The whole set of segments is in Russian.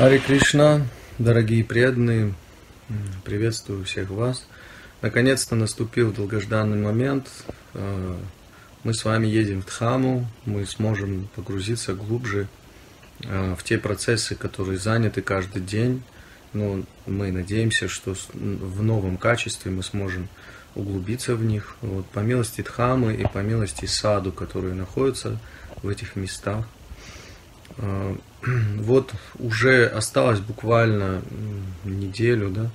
Ари Кришна, дорогие преданные, приветствую всех вас. Наконец-то наступил долгожданный момент. Э, мы с вами едем в Дхаму, мы сможем погрузиться глубже э, в те процессы, которые заняты каждый день. Но мы надеемся, что в новом качестве мы сможем углубиться в них. Вот, по милости Дхамы и по милости Саду, которые находятся в этих местах. Вот уже осталось буквально неделю да,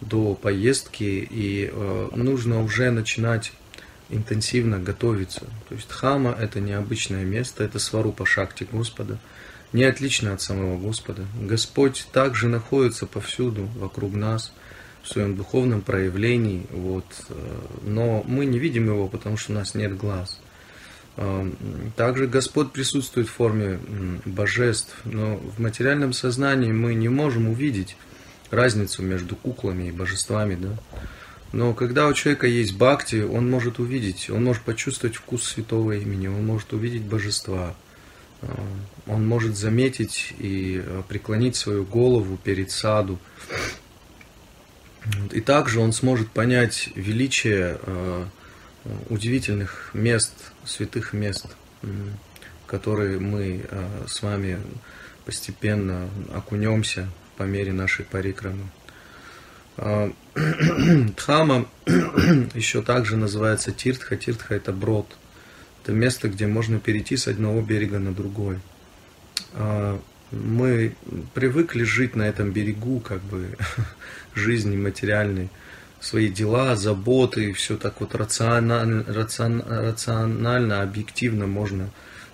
до поездки, и э, нужно уже начинать интенсивно готовиться. То есть Хама – это необычное место, это сварупа шакти Господа, не отлично от самого Господа. Господь также находится повсюду, вокруг нас, в своем духовном проявлении, вот, э, но мы не видим его, потому что у нас нет глаз – также Господь присутствует в форме божеств, но в материальном сознании мы не можем увидеть разницу между куклами и божествами, да. Но когда у человека есть бхакти, он может увидеть, он может почувствовать вкус святого имени, он может увидеть божества, он может заметить и э, преклонить свою голову перед саду. И также он сможет понять величие э, удивительных мест, святых мест, которые мы а, с вами постепенно окунемся по мере нашей парикрамы. А, Дхама еще также называется Тиртха. Тиртха это брод. Это место, где можно перейти с одного берега на другой. А, мы привыкли жить на этом берегу, как бы жизни материальной свои дела, заботы, все так вот рационально, рационально, объективно можно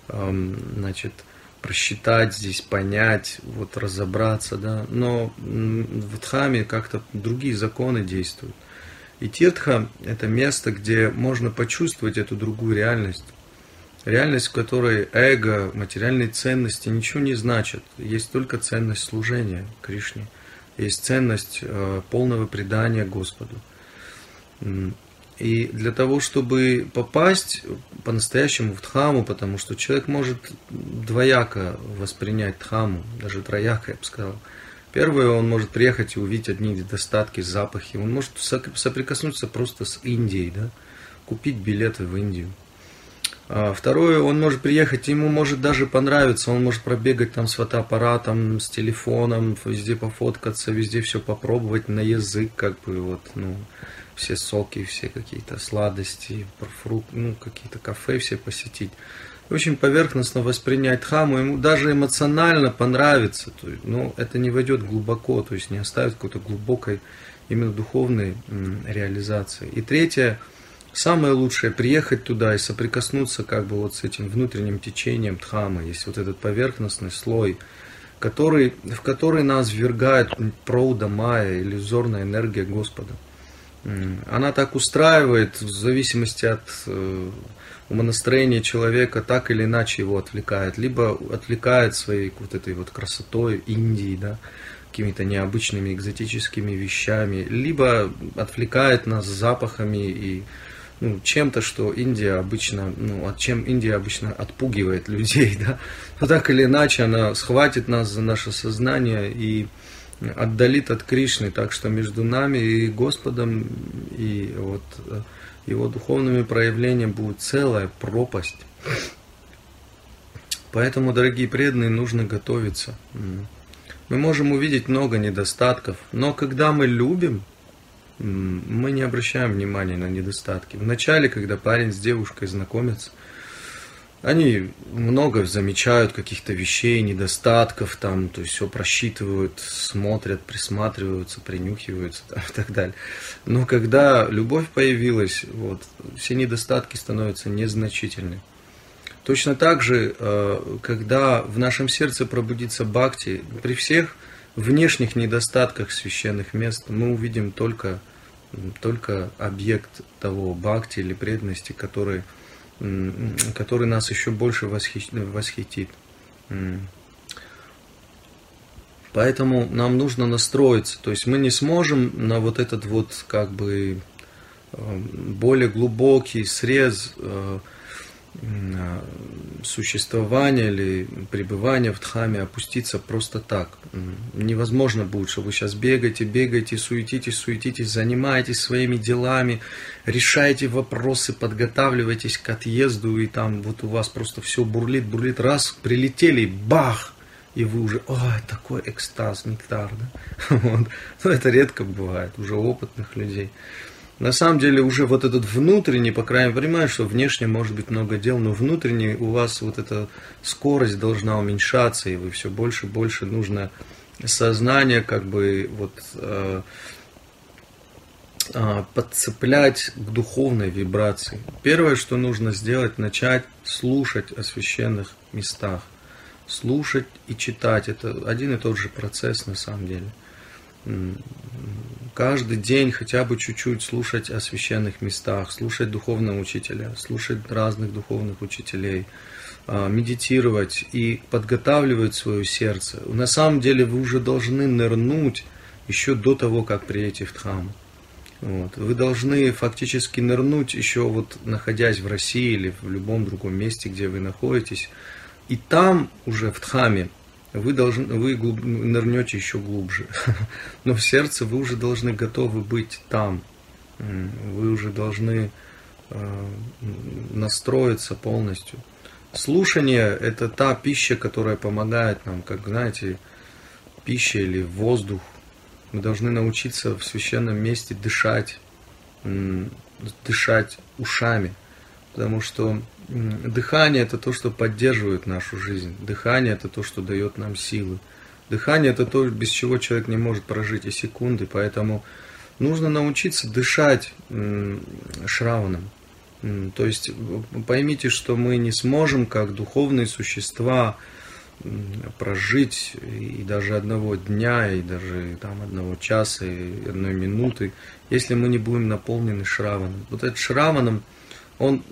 эм, значит, просчитать здесь, понять, вот разобраться, да. Но в Дхаме как-то другие законы действуют. И Тиртха – это место, где можно почувствовать эту другую реальность. Реальность, в которой эго, материальные ценности ничего не значат. Есть только ценность служения Кришне – есть ценность э, полного предания Господу. И для того, чтобы попасть по-настоящему в Дхаму, потому что человек может двояко воспринять Дхаму, даже трояко, я бы сказал. Первое, он может приехать и увидеть одни недостатки, запахи. Он может соприкоснуться просто с Индией, да? купить билеты в Индию. А второе, он может приехать, ему может даже понравиться, он может пробегать там с фотоаппаратом, с телефоном, везде пофоткаться, везде все попробовать на язык, как бы вот, ну, все соки, все какие-то сладости, фрукт, ну, какие-то кафе все посетить. Очень поверхностно воспринять хаму, ему даже эмоционально понравится, то есть, но это не войдет глубоко, то есть не оставит какой-то глубокой именно духовной реализации. И третье – Самое лучшее приехать туда и соприкоснуться как бы вот с этим внутренним течением Дхамы. Есть вот этот поверхностный слой, который, в который нас ввергает проуда Майя, иллюзорная энергия Господа. Она так устраивает в зависимости от э, умонастроения человека, так или иначе его отвлекает. Либо отвлекает своей вот этой вот красотой Индии, да, какими-то необычными экзотическими вещами, либо отвлекает нас запахами и ну, чем-то, что Индия обычно, ну, от чем Индия обычно отпугивает людей, да, но так или иначе она схватит нас за наше сознание и отдалит от Кришны, так что между нами и Господом, и вот э, его духовными проявлениями будет целая пропасть. Поэтому, дорогие преданные, нужно готовиться. Мы можем увидеть много недостатков, но когда мы любим, мы не обращаем внимания на недостатки. Вначале, когда парень с девушкой знакомятся, они много замечают каких-то вещей, недостатков, там, то есть все просчитывают, смотрят, присматриваются, принюхиваются там, и так далее. Но когда любовь появилась, вот, все недостатки становятся незначительны. Точно так же, э, когда в нашем сердце пробудится бхакти, при всех внешних недостатках священных мест мы увидим только, только объект того бхакти или преданности, который, который нас еще больше восхитит. Поэтому нам нужно настроиться. То есть мы не сможем на вот этот вот как бы э, более глубокий срез а, существование или пребывание в Дхаме опуститься просто так. Невозможно будет, что вы сейчас бегаете, бегаете, суетитесь, суетитесь, занимаетесь своими делами, решаете вопросы, подготавливаетесь к отъезду, и там вот у вас просто все бурлит, бурлит, раз, прилетели, бах, и вы уже, ой, такой экстаз, нектар, да? Вот. Но это редко бывает, уже опытных людей на самом деле уже вот этот внутренний, по крайней мере, понимаю, что внешне может быть много дел, но внутренний у вас вот эта скорость должна уменьшаться, и вы все больше и больше нужно сознание как бы вот э, э, подцеплять к духовной вибрации. Первое, что нужно сделать, начать слушать о священных местах. Слушать и читать. Это один и тот же процесс на самом деле каждый день хотя бы чуть-чуть слушать о священных местах, слушать духовного учителя, слушать разных духовных учителей, а, медитировать и подготавливать свое сердце. На самом деле вы уже должны нырнуть еще до того, как приедете в Дхам. Вот. Вы должны фактически нырнуть еще вот находясь в России или в любом другом месте, где вы находитесь, и там уже в Дхаме вы, должны, вы глуб, нырнете еще глубже. Но в сердце вы уже должны готовы быть там. Вы уже должны э, настроиться полностью. Слушание – это та пища, которая помогает нам, как, знаете, пища или воздух. Мы должны научиться в священном месте дышать, дышать ушами, потому что Дыхание это то, что поддерживает нашу жизнь. Дыхание это то, что дает нам силы. Дыхание это то, без чего человек не может прожить и секунды. Поэтому нужно научиться дышать шраваном. То есть поймите, что мы не сможем, как духовные существа, прожить и даже одного дня, и даже там одного часа, и одной минуты, если мы не будем наполнены шраваном. Вот этот шраваном – он,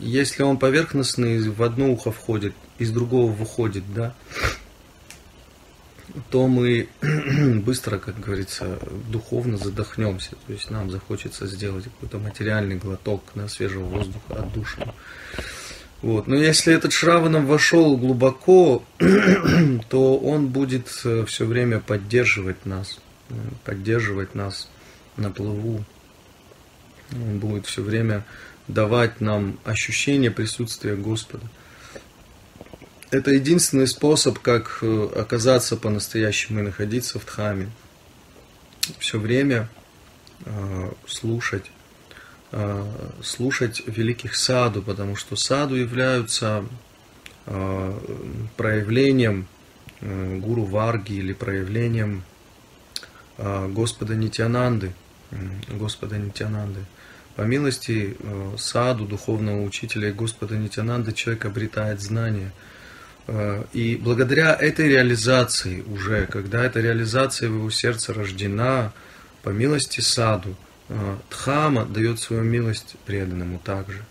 если он поверхностный, в одно ухо входит, из другого выходит, да, то мы быстро, как говорится, духовно задохнемся. То есть нам захочется сделать какой-то материальный глоток на свежего воздуха от души. Вот. Но если этот Шраваном вошел глубоко, то он будет э, все время поддерживать нас, э, поддерживать нас на плаву. Он будет все время давать нам ощущение присутствия Господа. Это единственный способ, как э, оказаться по-настоящему и находиться в Дхаме. Все время э, слушать, э, слушать великих саду, потому что саду являются проявлением гуру Варги или проявлением Господа Нитянанды, Господа Нитянанды. По милости э, саду, духовного учителя и Господа Нитянанды человек обретает знания. Э, и благодаря этой реализации уже, когда эта реализация в его сердце рождена, по милости саду, э, Дхама дает свою милость преданному также.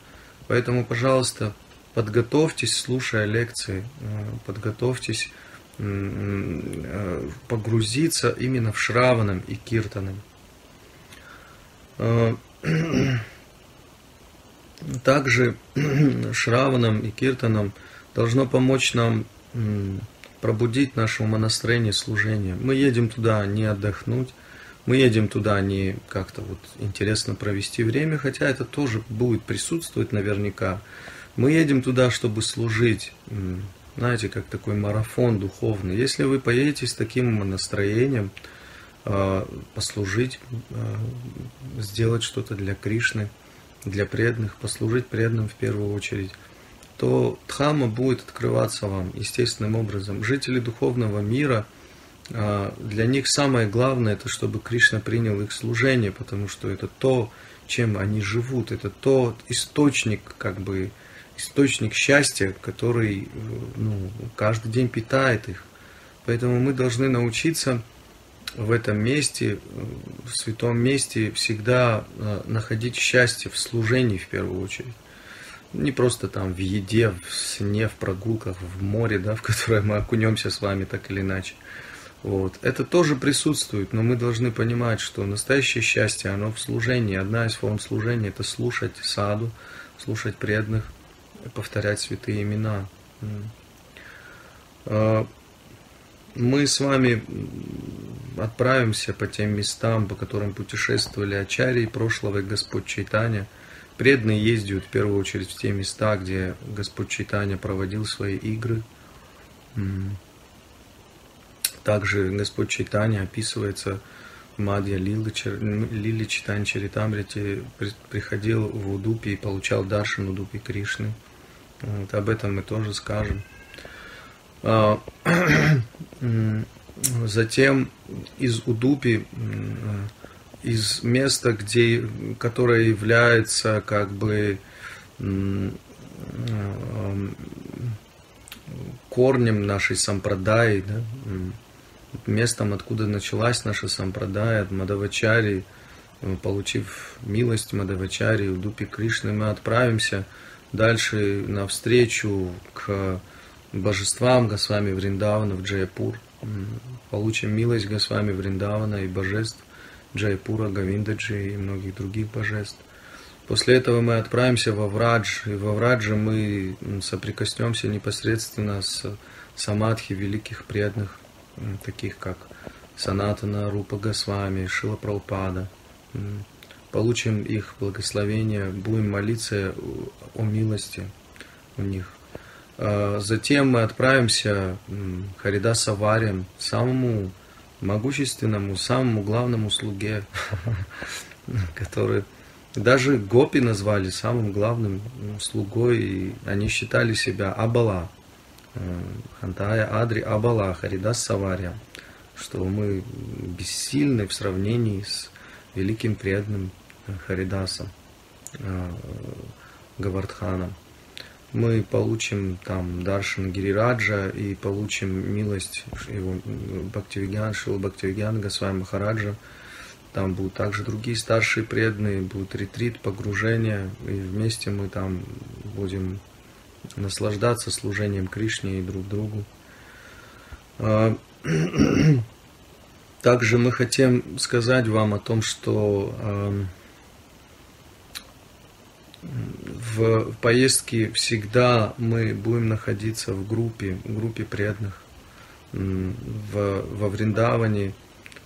Поэтому, пожалуйста, подготовьтесь, слушая лекции, подготовьтесь погрузиться именно в Шраванам и Киртанам. Также Шраванам и Киртанам должно помочь нам пробудить наше умонастроение служения. Мы едем туда не отдохнуть, мы едем туда не как-то вот интересно провести время, хотя это тоже будет присутствовать наверняка. Мы едем туда, чтобы служить, знаете, как такой марафон духовный. Если вы поедете с таким настроением, послужить, а, сделать что-то для Кришны, для преданных, послужить преданным в первую очередь, то Дхама будет открываться вам естественным образом. Жители духовного мира, а, для них самое главное, это чтобы Кришна принял их служение, потому что это то, чем они живут, это тот источник, как бы, источник счастья, который ну, каждый день питает их. Поэтому мы должны научиться в этом месте, в святом месте, всегда э, находить счастье в служении в первую очередь. Не просто там в еде, в сне, в прогулках, в море, да, в которое мы окунемся с вами так или иначе. Вот. Это тоже присутствует, но мы должны понимать, что настоящее счастье, оно в служении. Одна из форм служения – это слушать саду, слушать преданных, повторять святые имена. Мы с вами отправимся по тем местам, по которым путешествовали Ачарьи прошлого и Господь Чайтаня. Преданные ездят в первую очередь в те места, где Господь Чайтаня проводил свои игры. Также Господь Чайтаня описывается в Мадья Лилы, Лили Читань Чаритамрите, приходил в Удупи и получал даршин Удупи Кришны. Вот, об этом мы тоже скажем. А, затем из Удупи, из места, где, которое является как бы корнем нашей сампрадаи, да, местом, откуда началась наша сампрадая, от Мадавачари, получив милость Мадавачари, в Дупе Кришны, мы отправимся дальше навстречу к божествам Госвами Вриндавана в Джайпур. Получим милость Госвами Вриндавана и божеств Джайпура, Гавиндаджи и многих других божеств. После этого мы отправимся во Врадж, и во Врадже мы соприкоснемся непосредственно с самадхи великих преданных, таких как Санатана, Рупа Госвами, Шила Пралпада. Получим их благословение, будем молиться о милости у них. А, затем мы отправимся Харида Саварем, самому могущественному, самому главному слуге, который даже Гопи назвали самым главным слугой, и они считали себя Абала, э, Хантая Адри Абала, Харидас Савария, что мы бессильны в сравнении с великим преданным Харидасом, э, Гавардханом мы получим там Даршин Гирираджа и получим милость его Бхактивигян, Шила Бхактивигян, Госвами Махараджа. Там будут также другие старшие преданные, будет ретрит, погружение, и вместе мы там будем наслаждаться служением Кришне и друг другу. А, также мы хотим сказать вам о том, что в поездке всегда мы будем находиться в группе, в группе преданных. В, во Вриндаване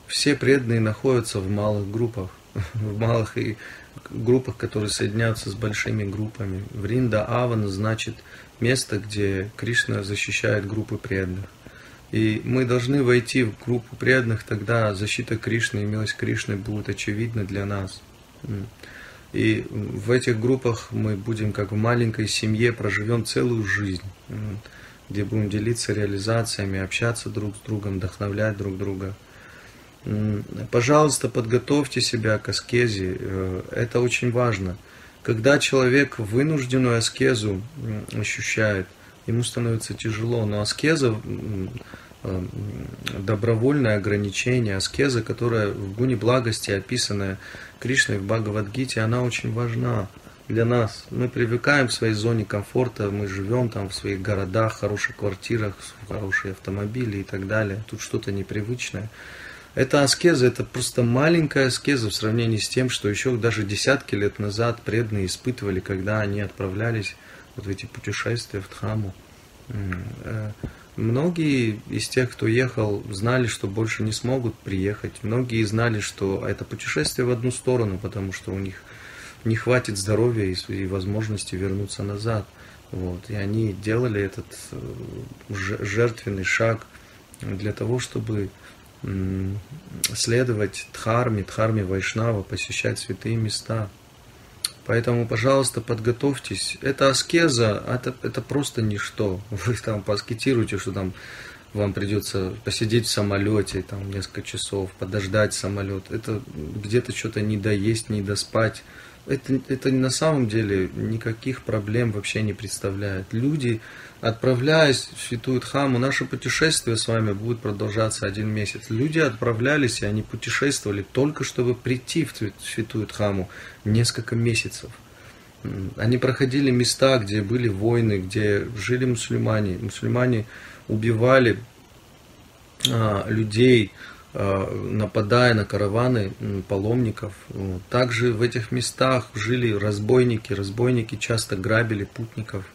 все преданные находятся в малых группах, в малых и группах, которые соединяются с большими группами. Вринда Авана значит место, где Кришна защищает группы преданных. И мы должны войти в группу преданных, тогда защита Кришны и милость Кришны будут очевидны для нас. И в этих группах мы будем как в маленькой семье, проживем целую жизнь, где будем делиться реализациями, общаться друг с другом, вдохновлять друг друга. Пожалуйста, подготовьте себя к аскезе, э, это очень важно. Когда человек вынужденную аскезу ощущает, ему становится тяжело, но аскеза добровольное ограничение, аскеза, которая в гуне благости, описанная Кришной в Бхагавадгите, она очень важна для нас. Мы привыкаем в своей зоне комфорта, мы живем там в своих городах, хороших квартирах, хорошие автомобили и так далее. Тут что-то непривычное. Это аскеза, это просто маленькая аскеза в сравнении с тем, что еще даже десятки лет назад преданные испытывали, когда они отправлялись вот в эти путешествия в Дхаму. Многие из тех, кто ехал, знали, что больше не смогут приехать. Многие знали, что это путешествие в одну сторону, потому что у них не хватит здоровья и, возможности вернуться назад. Вот. И они делали этот э, жертвенный шаг для того, чтобы следовать Дхарме, Дхарме Вайшнава, посещать святые места – Поэтому, пожалуйста, подготовьтесь. Это аскеза, это, это просто ничто. Вы там поаскетируете, что там вам придется посидеть в самолете там несколько часов, подождать самолет. Это где-то что-то не доесть, не доспать это, это на самом деле никаких проблем вообще не представляет. Люди, отправляясь в Святую Дхаму, наше путешествие с вами будет продолжаться один месяц. Люди отправлялись, и они путешествовали только чтобы прийти в Святую Дхаму несколько месяцев. Они проходили места, где были войны, где жили мусульмане. Мусульмане убивали а, людей, нападая на караваны паломников. Также в этих местах жили разбойники. Разбойники часто грабили путников.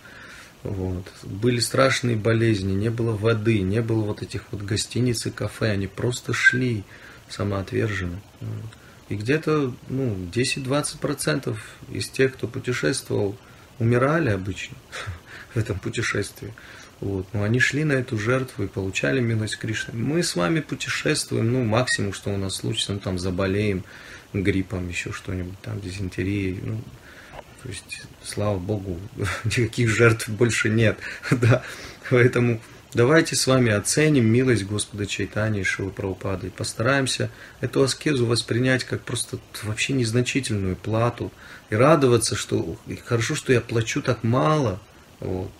Вот. Были страшные болезни, не было воды, не было вот этих вот гостиниц и кафе, они просто шли самоотверженно. И где-то ну, 10-20% из тех, кто путешествовал, умирали обычно в этом путешествии. Вот. Но они шли на эту жертву и получали милость Кришны. Мы с вами путешествуем, ну, максимум, что у нас случится, ну, там, заболеем гриппом, еще что-нибудь, там, дизентерией, ну, то есть, слава Богу, никаких жертв больше нет. да. Поэтому давайте с вами оценим милость Господа Чайтани и Шилы Прабхупады. И постараемся эту аскезу воспринять как просто вообще незначительную плату. И радоваться, что хорошо, что я плачу так мало. Вот.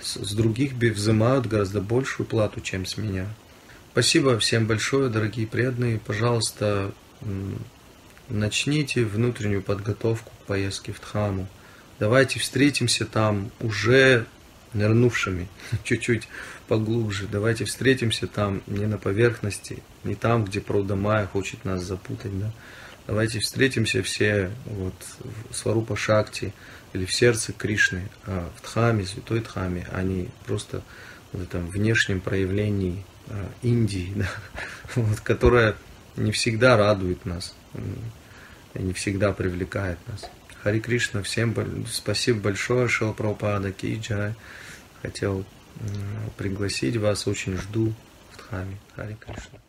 С других взимают гораздо большую плату, чем с меня. Спасибо всем большое, дорогие преданные. Пожалуйста, начните внутреннюю подготовку к поездке в Дхаму. Давайте встретимся там уже нырнувшими, чуть-чуть поглубже. Давайте встретимся там не на поверхности, не там, где Праудамая хочет нас запутать. Да? Давайте встретимся все вот, в Сварупа Шакти или в сердце Кришны, а в Дхаме, Святой Дхаме, а не просто в этом внешнем проявлении а, Индии, да? вот, которая не всегда радует нас не всегда привлекает нас. Хари Кришна, всем спасибо большое, Шила Прабхупада, Киджай. Хотел пригласить вас, очень жду в Дхаме. Хари Кришна.